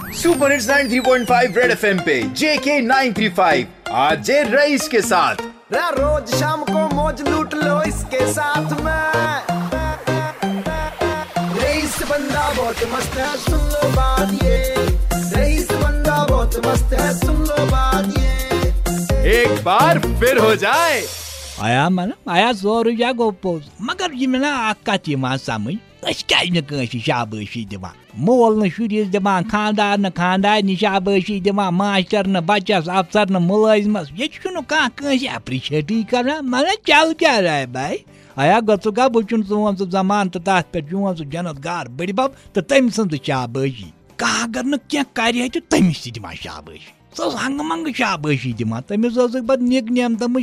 Super hits 93.5 red FM पे जेके 935 आज rice के साथ। रोज शाम को मौज लूट लो इसके साथ में। रईस बंदा बहुत मस्त है सुन लो बात ये। रईस बंदा बहुत मस्त है सुन लो बात ये। एक बार फिर हो जाए। आया मन आया सोर या गोपोस मगर यमना अक्का मा समय अस क्या न कस शाबाशी दिवान मोल न शुरिस दिवान खानदार न खानदार न शाबाशी दिवान मास्टर न बच्चस अफसर न मुलाजिमस ये कह कस एप्रिशिएटी कर मन चल क्या रहा है भाई आया गु गा बुचुन सोन सह जमान तो तथ पे चोन सह जनत गार बड़ बब तो तम सद शाबाशी कह अगर न क्या कर तमिस दिवान शाबाशी सह हंग मंग शाबाशी दिवान तमिस पे निक नेम तम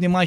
निमा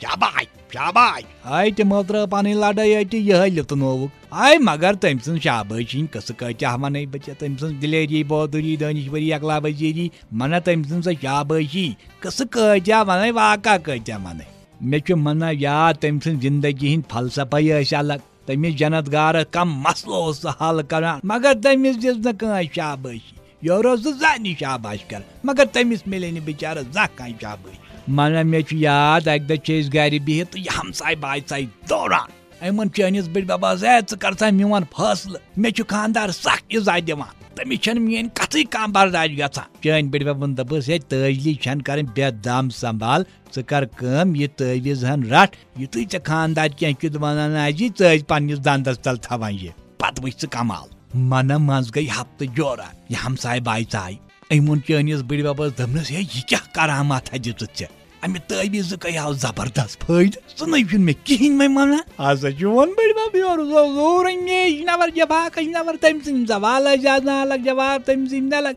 अत Şabay. Haydi matra panelada yeti yahaylıtın oğuk. Ay magar temsin şabayşin kası kaçahma ney baca temsin dileci boduri danışveri yakla baceri mana temsin sa şabayşi kası kaçahma ney vaka kaçahma ney. Meçhü mana ya temsin zindagihin falsafayı aşalak. Temiz canatgarı kam maslı olsa hal karan. Magar temiz cizna kan şabayşi. Yorosu zani şabaşkar. Magar temiz meleni bicara zah kan şabayşi. Malam ya tak da çeyiz gari bihit yam say bay say doran. Ayman çeyiniz bir baba zey çıkarsan mivan faslı. Meçü kandar sak izay divan. Temi çenim yen katı kambardaş yatsan. Çeyin bir babın da bu zey tığcili çen karın bedam sambal. Çıkar kım ye tığviz han rat. Yutuyca çe kandar çen küdvanan acı tığc panyız dandastal tavan ye. Patmış kamal. Mana manz gay haptı joran. Yam say bay say. हफ्त जोरा यह हमसाय बायसाय अमोन चनिस बड़ बबस दपनस है यह क्या करामात दित ऐ अमे तवीज आव ज़बरदस्त फायद सह नुन मे कहें मे मन हसा वन बड़ बब योर ज़ोर नवर जवाब नवर तम सम सवाल अलग जवाब तम सम अलग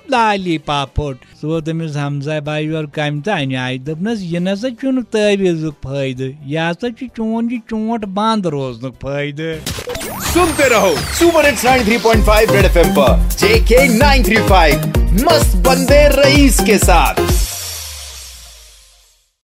टॉप लाली पाप फोट सो तमिस हमसा भाई योर कम तन आय दपनस यह नसा चुन तवीज फायद यह हसा चोन यह चोट बंद रोजन फायद सुनते रहो सुपर हिट्स 93.5 रेड एफएम पर जेके 935 मस्त बंदे रईस के साथ